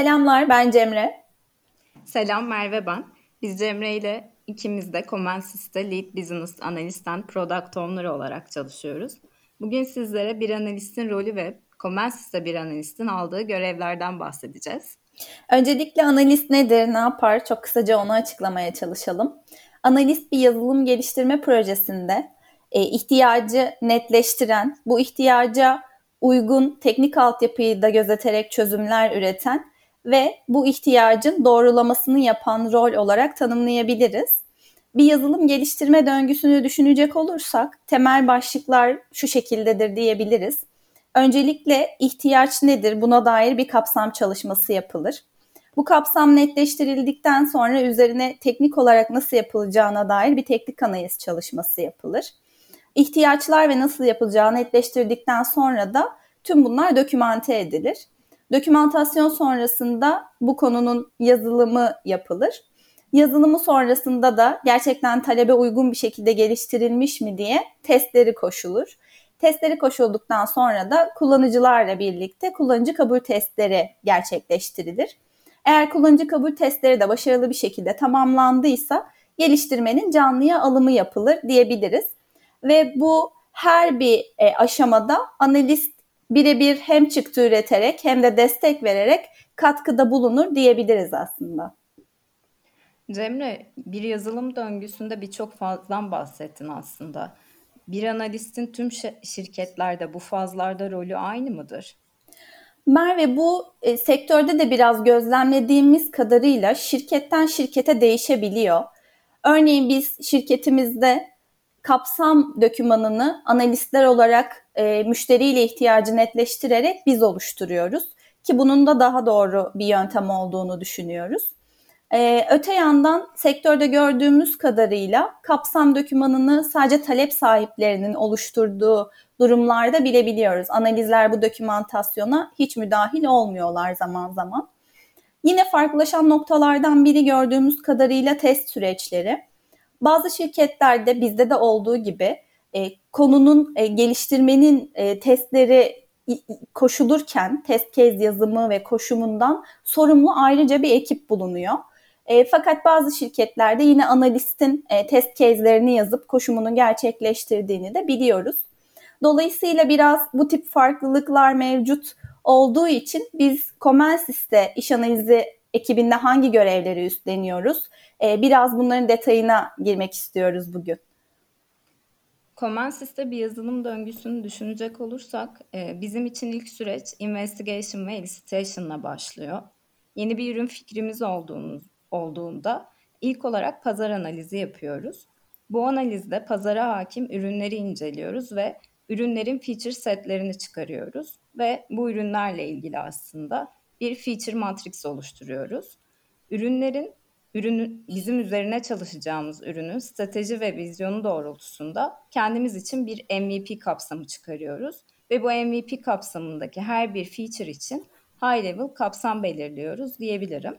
Selamlar, ben Cemre. Selam Merve ben. Biz Cemre ile ikimiz de Comensis'te Lead Business Analyst and Product Owner olarak çalışıyoruz. Bugün sizlere bir analistin rolü ve Comensis'te bir analistin aldığı görevlerden bahsedeceğiz. Öncelikle analist nedir, ne yapar? Çok kısaca onu açıklamaya çalışalım. Analist bir yazılım geliştirme projesinde e, ihtiyacı netleştiren, bu ihtiyaca uygun teknik altyapıyı da gözeterek çözümler üreten ve bu ihtiyacın doğrulamasını yapan rol olarak tanımlayabiliriz. Bir yazılım geliştirme döngüsünü düşünecek olursak temel başlıklar şu şekildedir diyebiliriz. Öncelikle ihtiyaç nedir buna dair bir kapsam çalışması yapılır. Bu kapsam netleştirildikten sonra üzerine teknik olarak nasıl yapılacağına dair bir teknik analiz çalışması yapılır. İhtiyaçlar ve nasıl yapılacağı netleştirdikten sonra da tüm bunlar dokümante edilir. Dokümantasyon sonrasında bu konunun yazılımı yapılır. Yazılımı sonrasında da gerçekten talebe uygun bir şekilde geliştirilmiş mi diye testleri koşulur. Testleri koşulduktan sonra da kullanıcılarla birlikte kullanıcı kabul testleri gerçekleştirilir. Eğer kullanıcı kabul testleri de başarılı bir şekilde tamamlandıysa geliştirmenin canlıya alımı yapılır diyebiliriz. Ve bu her bir e, aşamada analist birebir hem çıktı üreterek hem de destek vererek katkıda bulunur diyebiliriz aslında. Cemre, bir yazılım döngüsünde birçok fazdan bahsettin aslında. Bir analistin tüm şirketlerde bu fazlarda rolü aynı mıdır? Merve bu e, sektörde de biraz gözlemlediğimiz kadarıyla şirketten şirkete değişebiliyor. Örneğin biz şirketimizde kapsam dokümanını analistler olarak e, müşteriyle ihtiyacı netleştirerek biz oluşturuyoruz. Ki bunun da daha doğru bir yöntem olduğunu düşünüyoruz. Ee, öte yandan sektörde gördüğümüz kadarıyla kapsam dokümanını sadece talep sahiplerinin oluşturduğu durumlarda bilebiliyoruz. Analizler bu dokümantasyona hiç müdahil olmuyorlar zaman zaman. Yine farklılaşan noktalardan biri gördüğümüz kadarıyla test süreçleri. Bazı şirketlerde bizde de olduğu gibi e, konunun e, geliştirmenin e, testleri koşulurken test case yazımı ve koşumundan sorumlu ayrıca bir ekip bulunuyor. E, fakat bazı şirketlerde yine analistin e, test case'lerini yazıp koşumunu gerçekleştirdiğini de biliyoruz. Dolayısıyla biraz bu tip farklılıklar mevcut olduğu için biz Comensis'te iş analizi ekibinde hangi görevleri üstleniyoruz? E, biraz bunların detayına girmek istiyoruz bugün. Comensis'te bir yazılım döngüsünü düşünecek olursak e, bizim için ilk süreç investigation ve elicitation'la başlıyor. Yeni bir ürün fikrimiz olduğumuz, olduğunda ilk olarak pazar analizi yapıyoruz. Bu analizde pazara hakim ürünleri inceliyoruz ve ürünlerin feature setlerini çıkarıyoruz ve bu ürünlerle ilgili aslında bir feature matrix oluşturuyoruz. Ürünlerin ürünü bizim üzerine çalışacağımız ürünün strateji ve vizyonu doğrultusunda kendimiz için bir MVP kapsamı çıkarıyoruz ve bu MVP kapsamındaki her bir feature için high level kapsam belirliyoruz diyebilirim.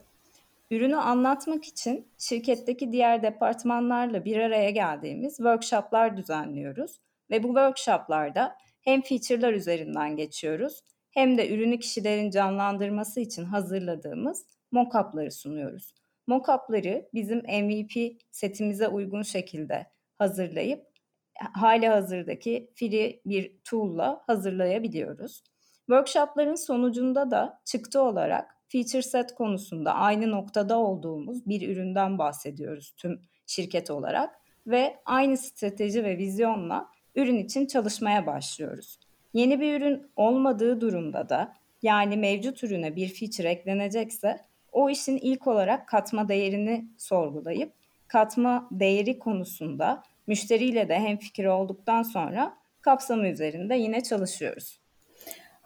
Ürünü anlatmak için şirketteki diğer departmanlarla bir araya geldiğimiz workshoplar düzenliyoruz ve bu workshoplarda hem feature'lar üzerinden geçiyoruz hem de ürünü kişilerin canlandırması için hazırladığımız mock-up'ları sunuyoruz. Mock-up'ları bizim MVP setimize uygun şekilde hazırlayıp hali hazırdaki free bir tool'la hazırlayabiliyoruz. Workshop'ların sonucunda da çıktı olarak feature set konusunda aynı noktada olduğumuz bir üründen bahsediyoruz tüm şirket olarak ve aynı strateji ve vizyonla ürün için çalışmaya başlıyoruz. Yeni bir ürün olmadığı durumda da yani mevcut ürüne bir feature eklenecekse o işin ilk olarak katma değerini sorgulayıp katma değeri konusunda müşteriyle de hem fikir olduktan sonra kapsamı üzerinde yine çalışıyoruz.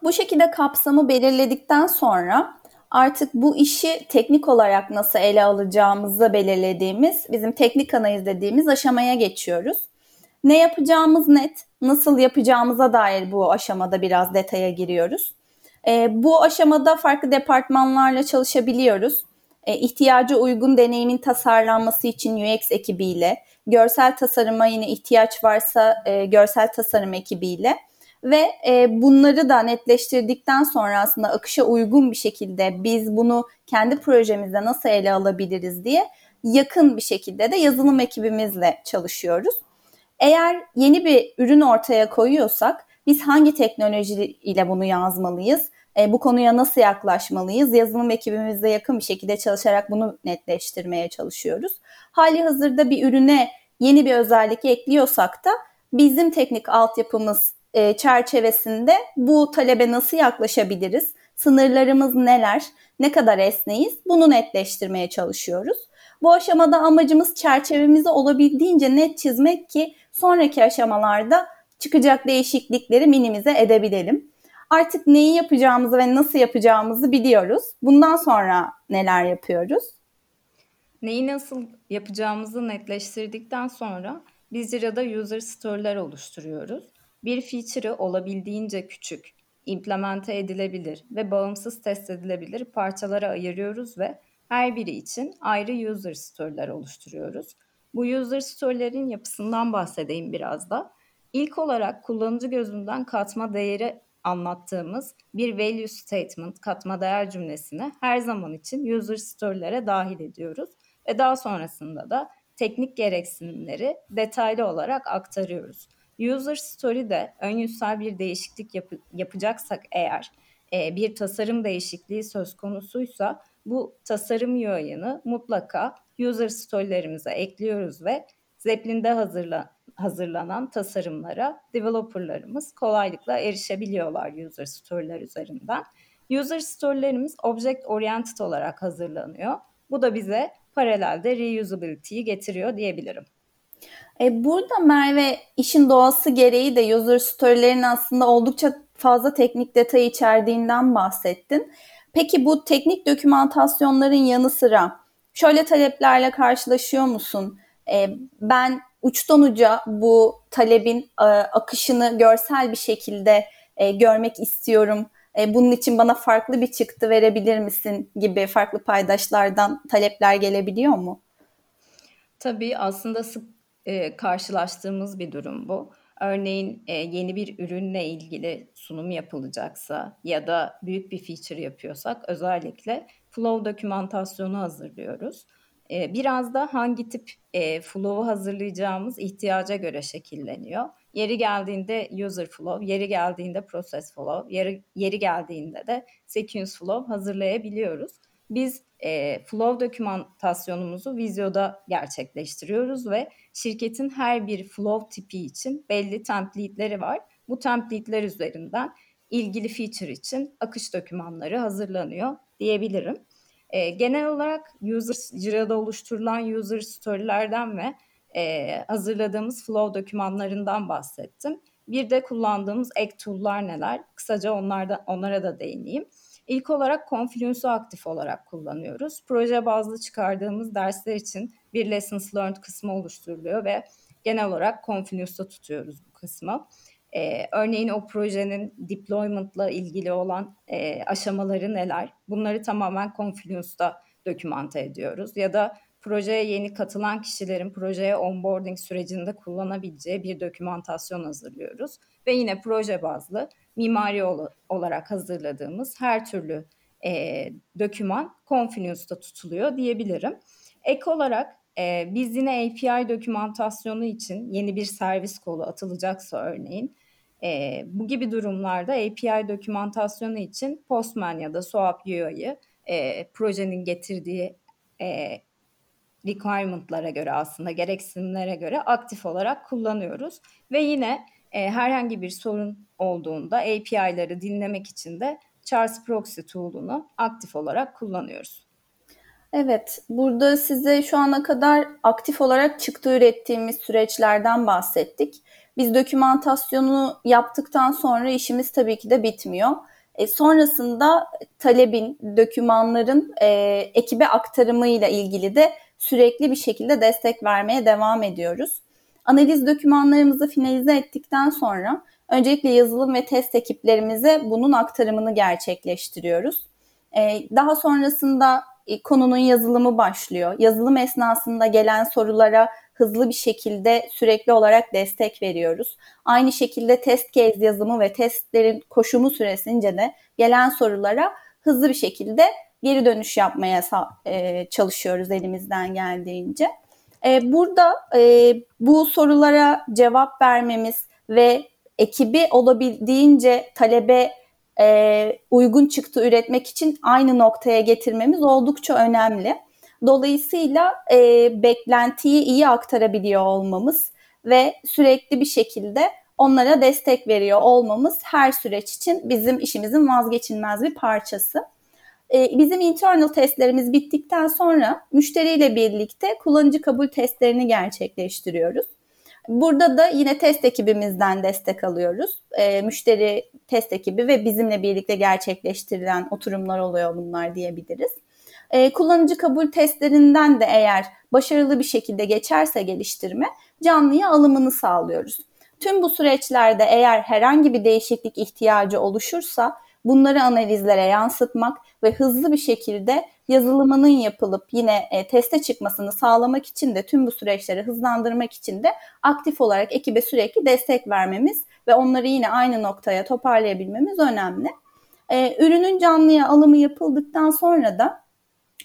Bu şekilde kapsamı belirledikten sonra artık bu işi teknik olarak nasıl ele alacağımızı belirlediğimiz bizim teknik analiz dediğimiz aşamaya geçiyoruz. Ne yapacağımız net, nasıl yapacağımıza dair bu aşamada biraz detaya giriyoruz. E, bu aşamada farklı departmanlarla çalışabiliyoruz. E, ihtiyaca uygun deneyimin tasarlanması için UX ekibiyle, görsel tasarıma yine ihtiyaç varsa e, görsel tasarım ekibiyle ve e, bunları da netleştirdikten sonra aslında akışa uygun bir şekilde biz bunu kendi projemizde nasıl ele alabiliriz diye yakın bir şekilde de yazılım ekibimizle çalışıyoruz. Eğer yeni bir ürün ortaya koyuyorsak biz hangi teknoloji ile bunu yazmalıyız? E, bu konuya nasıl yaklaşmalıyız? Yazılım ekibimizle yakın bir şekilde çalışarak bunu netleştirmeye çalışıyoruz. Hali hazırda bir ürüne yeni bir özellik ekliyorsak da bizim teknik altyapımız e, çerçevesinde bu talebe nasıl yaklaşabiliriz? Sınırlarımız neler? Ne kadar esneyiz? Bunu netleştirmeye çalışıyoruz. Bu aşamada amacımız çerçevemizi olabildiğince net çizmek ki sonraki aşamalarda çıkacak değişiklikleri minimize edebilelim. Artık neyi yapacağımızı ve nasıl yapacağımızı biliyoruz. Bundan sonra neler yapıyoruz? Neyi nasıl yapacağımızı netleştirdikten sonra biz Jira'da user story'ler oluşturuyoruz. Bir feature'ı olabildiğince küçük, implemente edilebilir ve bağımsız test edilebilir parçalara ayırıyoruz ve her biri için ayrı user story'ler oluşturuyoruz. Bu user story'lerin yapısından bahsedeyim biraz da. İlk olarak kullanıcı gözünden katma değeri anlattığımız bir value statement, katma değer cümlesini her zaman için user story'lere dahil ediyoruz ve daha sonrasında da teknik gereksinimleri detaylı olarak aktarıyoruz. User Story'de ön yüzsel bir değişiklik yap- yapacaksak eğer e, bir tasarım değişikliği söz konusuysa bu tasarım UI'ını mutlaka user story'lerimize ekliyoruz ve Zeppelin'de hazırla, hazırlanan tasarımlara developerlarımız kolaylıkla erişebiliyorlar user story'ler üzerinden. User story'lerimiz object oriented olarak hazırlanıyor. Bu da bize paralelde reusability'yi getiriyor diyebilirim. E, burada Merve işin doğası gereği de user story'lerin aslında oldukça fazla teknik detay içerdiğinden bahsettin. Peki bu teknik dokümantasyonların yanı sıra şöyle taleplerle karşılaşıyor musun? E, ben uçtan uca bu talebin e, akışını görsel bir şekilde e, görmek istiyorum. E, bunun için bana farklı bir çıktı verebilir misin gibi farklı paydaşlardan talepler gelebiliyor mu? Tabii aslında sık e, karşılaştığımız bir durum bu. Örneğin e, yeni bir ürünle ilgili sunum yapılacaksa ya da büyük bir feature yapıyorsak özellikle flow dokümantasyonu hazırlıyoruz. E, biraz da hangi tip e, flow'u hazırlayacağımız ihtiyaca göre şekilleniyor. Yeri geldiğinde user flow, yeri geldiğinde process flow, yeri, yeri geldiğinde de sequence flow hazırlayabiliyoruz. Biz e, flow dokümantasyonumuzu Visio'da gerçekleştiriyoruz ve şirketin her bir flow tipi için belli template'leri var. Bu template'ler üzerinden ilgili feature için akış dokümanları hazırlanıyor diyebilirim. E, genel olarak user Jira'da oluşturulan user story'lerden ve e, hazırladığımız flow dokümanlarından bahsettim. Bir de kullandığımız ek tool'lar neler? Kısaca onlarda, onlara da değineyim. İlk olarak Confluence'u aktif olarak kullanıyoruz. Proje bazlı çıkardığımız dersler için bir Lessons Learned kısmı oluşturuluyor ve genel olarak Confluence'da tutuyoruz bu kısmı. Ee, örneğin o projenin deployment'la ilgili olan e, aşamaları neler? Bunları tamamen Confluence'da dokümante ediyoruz. Ya da projeye yeni katılan kişilerin projeye onboarding sürecinde kullanabileceği bir dokümantasyon hazırlıyoruz. Ve yine proje bazlı mimari olarak hazırladığımız her türlü e, döküman Confluence'da tutuluyor diyebilirim. Ek olarak e, biz yine API dokümantasyonu için yeni bir servis kolu atılacaksa örneğin e, bu gibi durumlarda API dokümantasyonu için Postman ya da SOAP UI'yi e, projenin getirdiği e, requirement'lara göre aslında gereksinimlere göre aktif olarak kullanıyoruz. Ve yine e, herhangi bir sorun olduğunda API'ları dinlemek için de Charles Proxy tool'unu aktif olarak kullanıyoruz. Evet, burada size şu ana kadar aktif olarak çıktı ürettiğimiz süreçlerden bahsettik. Biz dokümantasyonu yaptıktan sonra işimiz tabii ki de bitmiyor. E, sonrasında talebin, dokümanların e, ekibe aktarımıyla ilgili de sürekli bir şekilde destek vermeye devam ediyoruz. Analiz dokümanlarımızı finalize ettikten sonra öncelikle yazılım ve test ekiplerimize bunun aktarımını gerçekleştiriyoruz. Ee, daha sonrasında e, konunun yazılımı başlıyor. Yazılım esnasında gelen sorulara hızlı bir şekilde sürekli olarak destek veriyoruz. Aynı şekilde test case yazımı ve testlerin koşumu süresince de gelen sorulara hızlı bir şekilde geri dönüş yapmaya e, çalışıyoruz elimizden geldiğince. E, burada e, bu sorulara cevap vermemiz ve ekibi olabildiğince talebe uygun çıktı üretmek için aynı noktaya getirmemiz oldukça önemli. Dolayısıyla beklentiyi iyi aktarabiliyor olmamız ve sürekli bir şekilde onlara destek veriyor olmamız her süreç için bizim işimizin vazgeçilmez bir parçası. E, bizim internal testlerimiz bittikten sonra müşteriyle birlikte kullanıcı kabul testlerini gerçekleştiriyoruz. Burada da yine test ekibimizden destek alıyoruz. E, müşteri test ekibi ve bizimle birlikte gerçekleştirilen oturumlar oluyor bunlar diyebiliriz. E, kullanıcı kabul testlerinden de eğer başarılı bir şekilde geçerse geliştirme canlıya alımını sağlıyoruz. Tüm bu süreçlerde eğer herhangi bir değişiklik ihtiyacı oluşursa bunları analizlere yansıtmak ve hızlı bir şekilde yazılımının yapılıp yine e, teste çıkmasını sağlamak için de tüm bu süreçleri hızlandırmak için de aktif olarak ekibe sürekli destek vermemiz ve onları yine aynı noktaya toparlayabilmemiz önemli. E, ürünün canlıya alımı yapıldıktan sonra da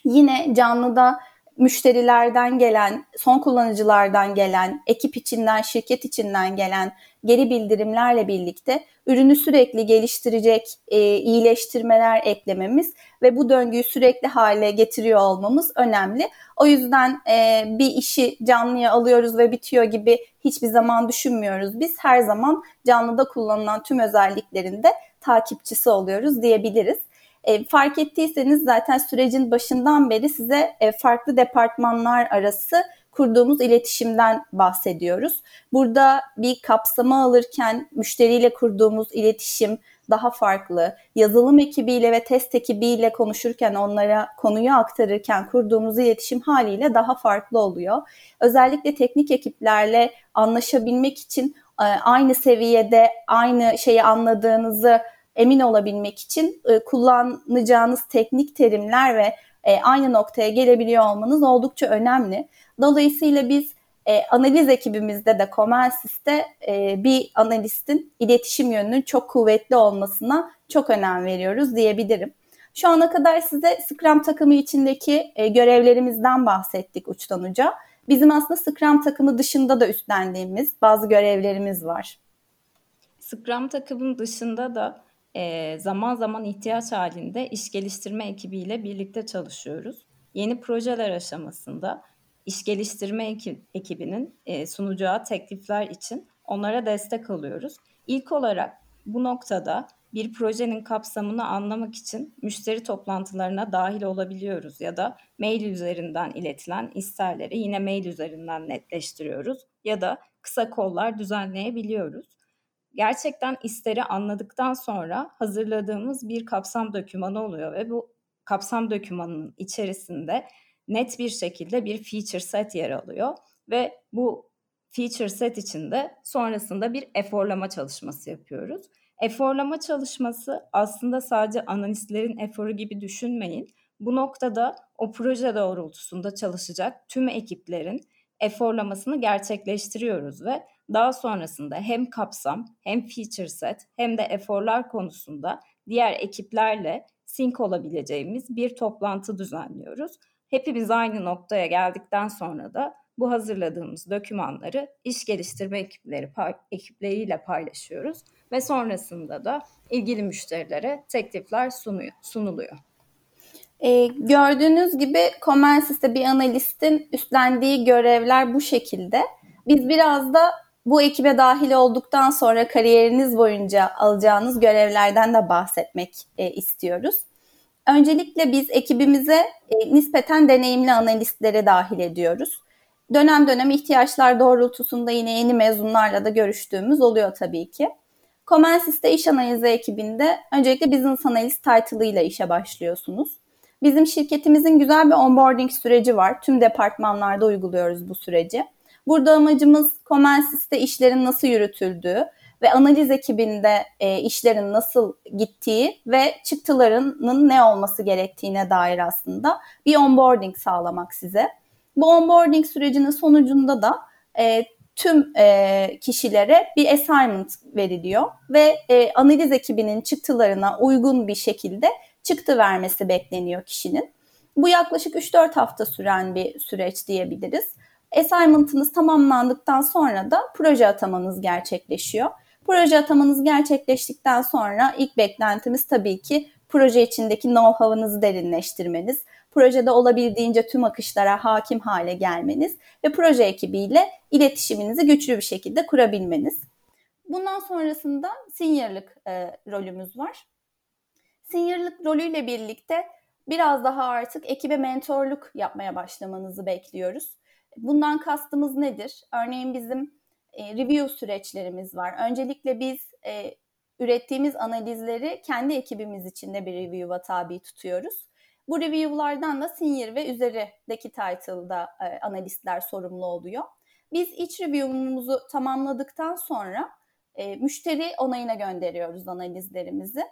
yine canlıda müşterilerden gelen, son kullanıcılardan gelen, ekip içinden, şirket içinden gelen geri bildirimlerle birlikte ürünü sürekli geliştirecek e, iyileştirmeler eklememiz ve bu döngüyü sürekli hale getiriyor olmamız önemli. O yüzden e, bir işi canlıya alıyoruz ve bitiyor gibi hiçbir zaman düşünmüyoruz. Biz her zaman canlıda kullanılan tüm özelliklerinde takipçisi oluyoruz diyebiliriz. E, fark ettiyseniz zaten sürecin başından beri size e, farklı departmanlar arası kurduğumuz iletişimden bahsediyoruz. Burada bir kapsama alırken müşteriyle kurduğumuz iletişim daha farklı. Yazılım ekibiyle ve test ekibiyle konuşurken onlara konuyu aktarırken kurduğumuz iletişim haliyle daha farklı oluyor. Özellikle teknik ekiplerle anlaşabilmek için e, aynı seviyede aynı şeyi anladığınızı emin olabilmek için e, kullanacağınız teknik terimler ve e, aynı noktaya gelebiliyor olmanız oldukça önemli. Dolayısıyla biz e, analiz ekibimizde de Comensis'te e, bir analistin iletişim yönünün çok kuvvetli olmasına çok önem veriyoruz diyebilirim. Şu ana kadar size Scrum takımı içindeki e, görevlerimizden bahsettik uçtan uca. Bizim aslında Scrum takımı dışında da üstlendiğimiz bazı görevlerimiz var. Scrum takımın dışında da zaman zaman ihtiyaç halinde iş geliştirme ekibiyle birlikte çalışıyoruz. Yeni projeler aşamasında iş geliştirme ekibinin sunacağı teklifler için onlara destek alıyoruz. İlk olarak bu noktada bir projenin kapsamını anlamak için müşteri toplantılarına dahil olabiliyoruz ya da mail üzerinden iletilen isterleri yine mail üzerinden netleştiriyoruz ya da kısa kollar düzenleyebiliyoruz. Gerçekten isteri anladıktan sonra hazırladığımız bir kapsam dokümanı oluyor ve bu kapsam dokümanının içerisinde net bir şekilde bir feature set yer alıyor ve bu feature set içinde sonrasında bir eforlama çalışması yapıyoruz. Eforlama çalışması aslında sadece analistlerin eforu gibi düşünmeyin. Bu noktada o proje doğrultusunda çalışacak tüm ekiplerin eforlamasını gerçekleştiriyoruz ve daha sonrasında hem kapsam hem feature set hem de eforlar konusunda diğer ekiplerle sync olabileceğimiz bir toplantı düzenliyoruz. Hepimiz aynı noktaya geldikten sonra da bu hazırladığımız dokümanları iş geliştirme ekipleri ekipleriyle paylaşıyoruz ve sonrasında da ilgili müşterilere teklifler sunuyor, sunuluyor. Ee, gördüğünüz gibi Comensis'te bir analistin üstlendiği görevler bu şekilde. Biz biraz da bu ekibe dahil olduktan sonra kariyeriniz boyunca alacağınız görevlerden de bahsetmek e, istiyoruz. Öncelikle biz ekibimize e, nispeten deneyimli analistleri dahil ediyoruz. Dönem dönem ihtiyaçlar doğrultusunda yine yeni mezunlarla da görüştüğümüz oluyor tabii ki. Comensis'te iş analizi ekibinde öncelikle business analyst title ile işe başlıyorsunuz. Bizim şirketimizin güzel bir onboarding süreci var. Tüm departmanlarda uyguluyoruz bu süreci. Burada amacımız Comensis'te işlerin nasıl yürütüldüğü ve analiz ekibinde e, işlerin nasıl gittiği ve çıktılarının ne olması gerektiğine dair aslında bir onboarding sağlamak size. Bu onboarding sürecinin sonucunda da e, tüm e, kişilere bir assignment veriliyor ve e, analiz ekibinin çıktılarına uygun bir şekilde çıktı vermesi bekleniyor kişinin. Bu yaklaşık 3-4 hafta süren bir süreç diyebiliriz. Assignment'ınız tamamlandıktan sonra da proje atamanız gerçekleşiyor. Proje atamanız gerçekleştikten sonra ilk beklentimiz tabii ki proje içindeki know-how'ınızı derinleştirmeniz, projede olabildiğince tüm akışlara hakim hale gelmeniz ve proje ekibiyle iletişiminizi güçlü bir şekilde kurabilmeniz. Bundan sonrasında seniorlık e, rolümüz var. Seniorlık rolüyle birlikte biraz daha artık ekibe mentorluk yapmaya başlamanızı bekliyoruz. Bundan kastımız nedir? Örneğin bizim e, review süreçlerimiz var. Öncelikle biz e, ürettiğimiz analizleri kendi ekibimiz içinde bir review'a tabi tutuyoruz. Bu review'lardan da senior ve üzerideki title'da e, analistler sorumlu oluyor. Biz iç review'umuzu tamamladıktan sonra e, müşteri onayına gönderiyoruz analizlerimizi.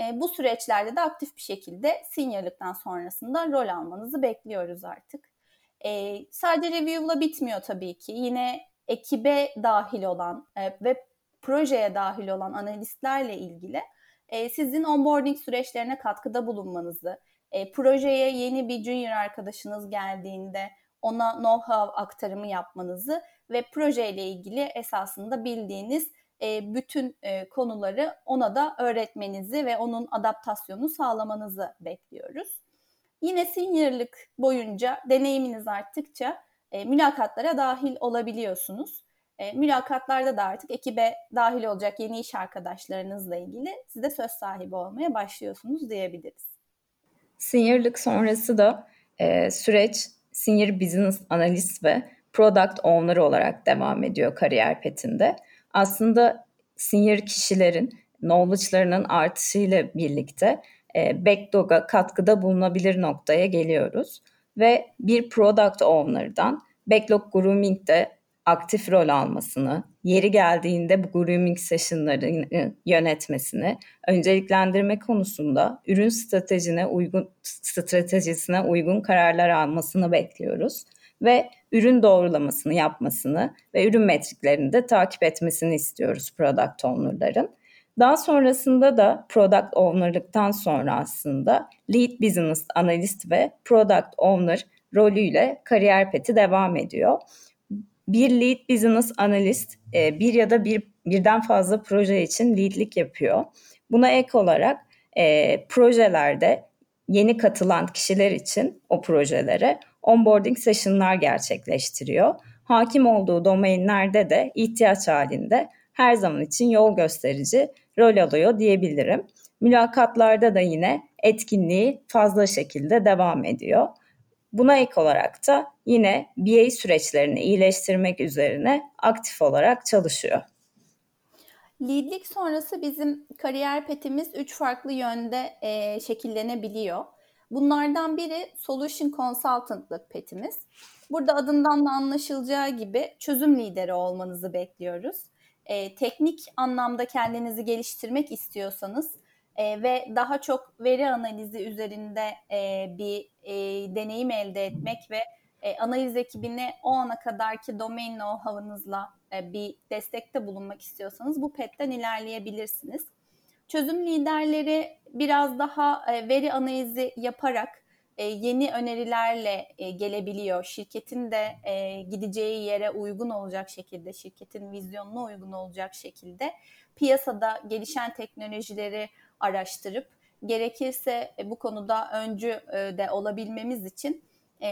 E, bu süreçlerde de aktif bir şekilde seniorlıktan sonrasında rol almanızı bekliyoruz artık. E, sadece review'la bitmiyor tabii ki. Yine ekibe dahil olan e, ve projeye dahil olan analistlerle ilgili e, sizin onboarding süreçlerine katkıda bulunmanızı, e, projeye yeni bir junior arkadaşınız geldiğinde ona know-how aktarımı yapmanızı ve projeyle ilgili esasında bildiğiniz e, bütün e, konuları ona da öğretmenizi ve onun adaptasyonunu sağlamanızı bekliyoruz. Yine seniorlık boyunca deneyiminiz arttıkça e, mülakatlara dahil olabiliyorsunuz. Mülakatlarda da artık ekibe dahil olacak yeni iş arkadaşlarınızla ilgili siz de söz sahibi olmaya başlıyorsunuz diyebiliriz. Seniorlık sonrası da e, süreç Senior Business Analyst ve Product Owner olarak devam ediyor kariyer petinde. Aslında senior kişilerin knowledge'larının artışıyla birlikte e, backlog'a katkıda bulunabilir noktaya geliyoruz. Ve bir Product Owner'dan backlog grooming'de aktif rol almasını, yeri geldiğinde bu grooming session'larını yönetmesini, önceliklendirme konusunda ürün stratejine uygun stratejisine uygun kararlar almasını bekliyoruz ve ürün doğrulamasını yapmasını ve ürün metriklerini de takip etmesini istiyoruz product owner'ların. Daha sonrasında da product owner'lıktan sonra aslında lead business analyst ve product owner rolüyle kariyer peti devam ediyor bir lead business analyst e, bir ya da bir birden fazla proje için leadlik yapıyor. Buna ek olarak e, projelerde yeni katılan kişiler için o projelere onboarding session'lar gerçekleştiriyor. Hakim olduğu domainlerde de ihtiyaç halinde her zaman için yol gösterici rol alıyor diyebilirim. Mülakatlarda da yine etkinliği fazla şekilde devam ediyor. Buna ek olarak da yine BA süreçlerini iyileştirmek üzerine aktif olarak çalışıyor. Leadlik sonrası bizim kariyer petimiz üç farklı yönde e, şekillenebiliyor. Bunlardan biri Solution Consultant'lık petimiz. Burada adından da anlaşılacağı gibi çözüm lideri olmanızı bekliyoruz. E, teknik anlamda kendinizi geliştirmek istiyorsanız e, ve daha çok veri analizi üzerinde e, bir e, deneyim elde etmek ve e, analiz ekibine o ana kadarki domain know-how'ınızla e, bir destekte bulunmak istiyorsanız bu petten ilerleyebilirsiniz. Çözüm liderleri biraz daha e, veri analizi yaparak e, yeni önerilerle e, gelebiliyor. Şirketin de gideceği yere uygun olacak şekilde, şirketin vizyonuna uygun olacak şekilde piyasada gelişen teknolojileri araştırıp gerekirse bu konuda öncü de olabilmemiz için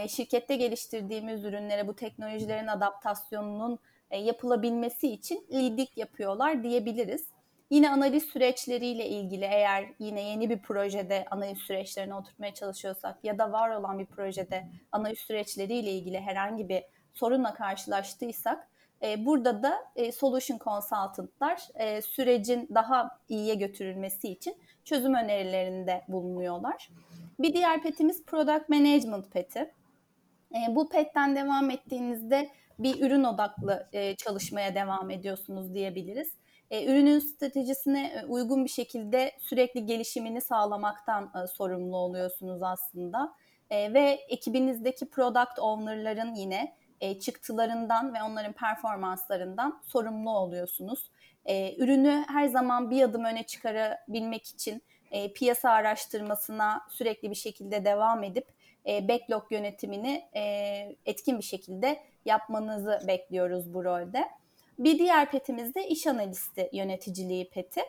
şirkette geliştirdiğimiz ürünlere bu teknolojilerin adaptasyonunun yapılabilmesi için leadlik yapıyorlar diyebiliriz. Yine analiz süreçleriyle ilgili eğer yine yeni bir projede analiz süreçlerini oturtmaya çalışıyorsak ya da var olan bir projede analiz süreçleriyle ilgili herhangi bir sorunla karşılaştıysak e, burada da e, solution consultantlar e, sürecin daha iyiye götürülmesi için çözüm önerilerinde bulunuyorlar. Bir diğer petimiz product management peti. E, bu petten devam ettiğinizde bir ürün odaklı e, çalışmaya devam ediyorsunuz diyebiliriz. E, ürünün stratejisine e, uygun bir şekilde sürekli gelişimini sağlamaktan e, sorumlu oluyorsunuz aslında. Ve ekibinizdeki product owner'ların yine çıktılarından ve onların performanslarından sorumlu oluyorsunuz. Ürünü her zaman bir adım öne çıkarabilmek için piyasa araştırmasına sürekli bir şekilde devam edip backlog yönetimini etkin bir şekilde yapmanızı bekliyoruz bu rolde. Bir diğer petimiz de iş analisti yöneticiliği peti.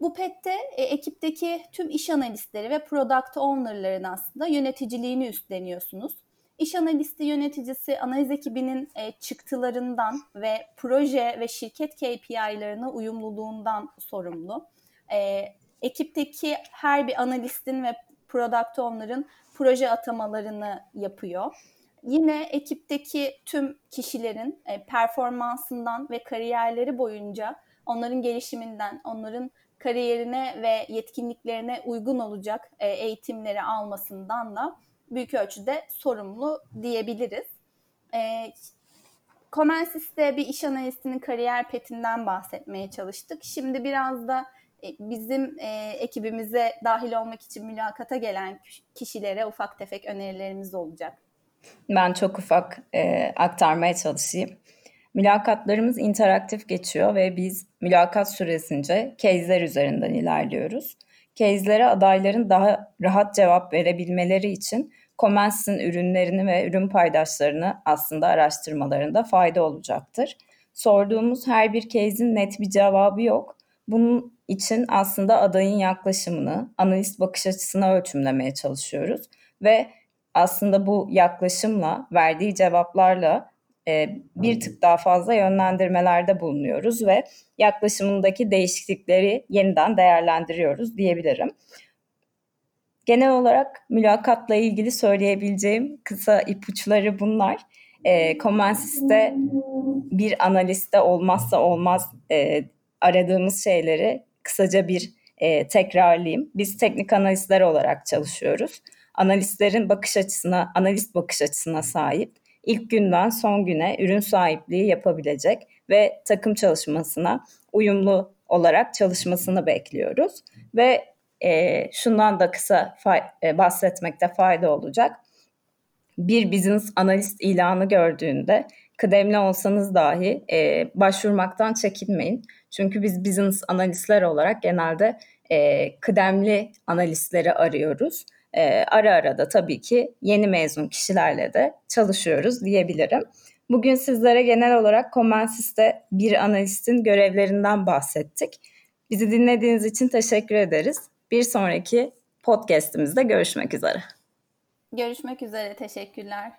Bu pette e, ekipteki tüm iş analistleri ve product owner'ların aslında yöneticiliğini üstleniyorsunuz. İş analisti yöneticisi analiz ekibinin e, çıktılarından ve proje ve şirket KPI'larına uyumluluğundan sorumlu. E, ekipteki her bir analistin ve product owner'ın proje atamalarını yapıyor. Yine ekipteki tüm kişilerin e, performansından ve kariyerleri boyunca onların gelişiminden, onların kariyerine ve yetkinliklerine uygun olacak e, eğitimleri almasından da büyük ölçüde sorumlu diyebiliriz. E, Comensis'te bir iş analistinin kariyer petinden bahsetmeye çalıştık. Şimdi biraz da e, bizim e, ekibimize dahil olmak için mülakata gelen kişilere ufak tefek önerilerimiz olacak. Ben çok ufak e, aktarmaya çalışayım. Mülakatlarımız interaktif geçiyor ve biz mülakat süresince case'ler üzerinden ilerliyoruz. Case'lere adayların daha rahat cevap verebilmeleri için Comens'in ürünlerini ve ürün paydaşlarını aslında araştırmalarında fayda olacaktır. Sorduğumuz her bir case'in net bir cevabı yok. Bunun için aslında adayın yaklaşımını, analist bakış açısına ölçümlemeye çalışıyoruz ve aslında bu yaklaşımla, verdiği cevaplarla e, bir tık daha fazla yönlendirmelerde bulunuyoruz ve yaklaşımındaki değişiklikleri yeniden değerlendiriyoruz diyebilirim. Genel olarak mülakatla ilgili söyleyebileceğim kısa ipuçları bunlar. E, Comensis'te bir analiste olmazsa olmaz e, aradığımız şeyleri kısaca bir e, tekrarlayayım. Biz teknik analistler olarak çalışıyoruz. Analistlerin bakış açısına, analist bakış açısına sahip, ilk günden son güne ürün sahipliği yapabilecek ve takım çalışmasına uyumlu olarak çalışmasını bekliyoruz. Ve e, şundan da kısa fa- e, bahsetmekte fayda olacak. Bir business analist ilanı gördüğünde kıdemli olsanız dahi e, başvurmaktan çekinmeyin. Çünkü biz business analistler olarak genelde e, kıdemli analistleri arıyoruz. E, ara ara da tabii ki yeni mezun kişilerle de çalışıyoruz diyebilirim. Bugün sizlere genel olarak Comensis'te bir analistin görevlerinden bahsettik. Bizi dinlediğiniz için teşekkür ederiz. Bir sonraki podcast'imizde görüşmek üzere. Görüşmek üzere, teşekkürler.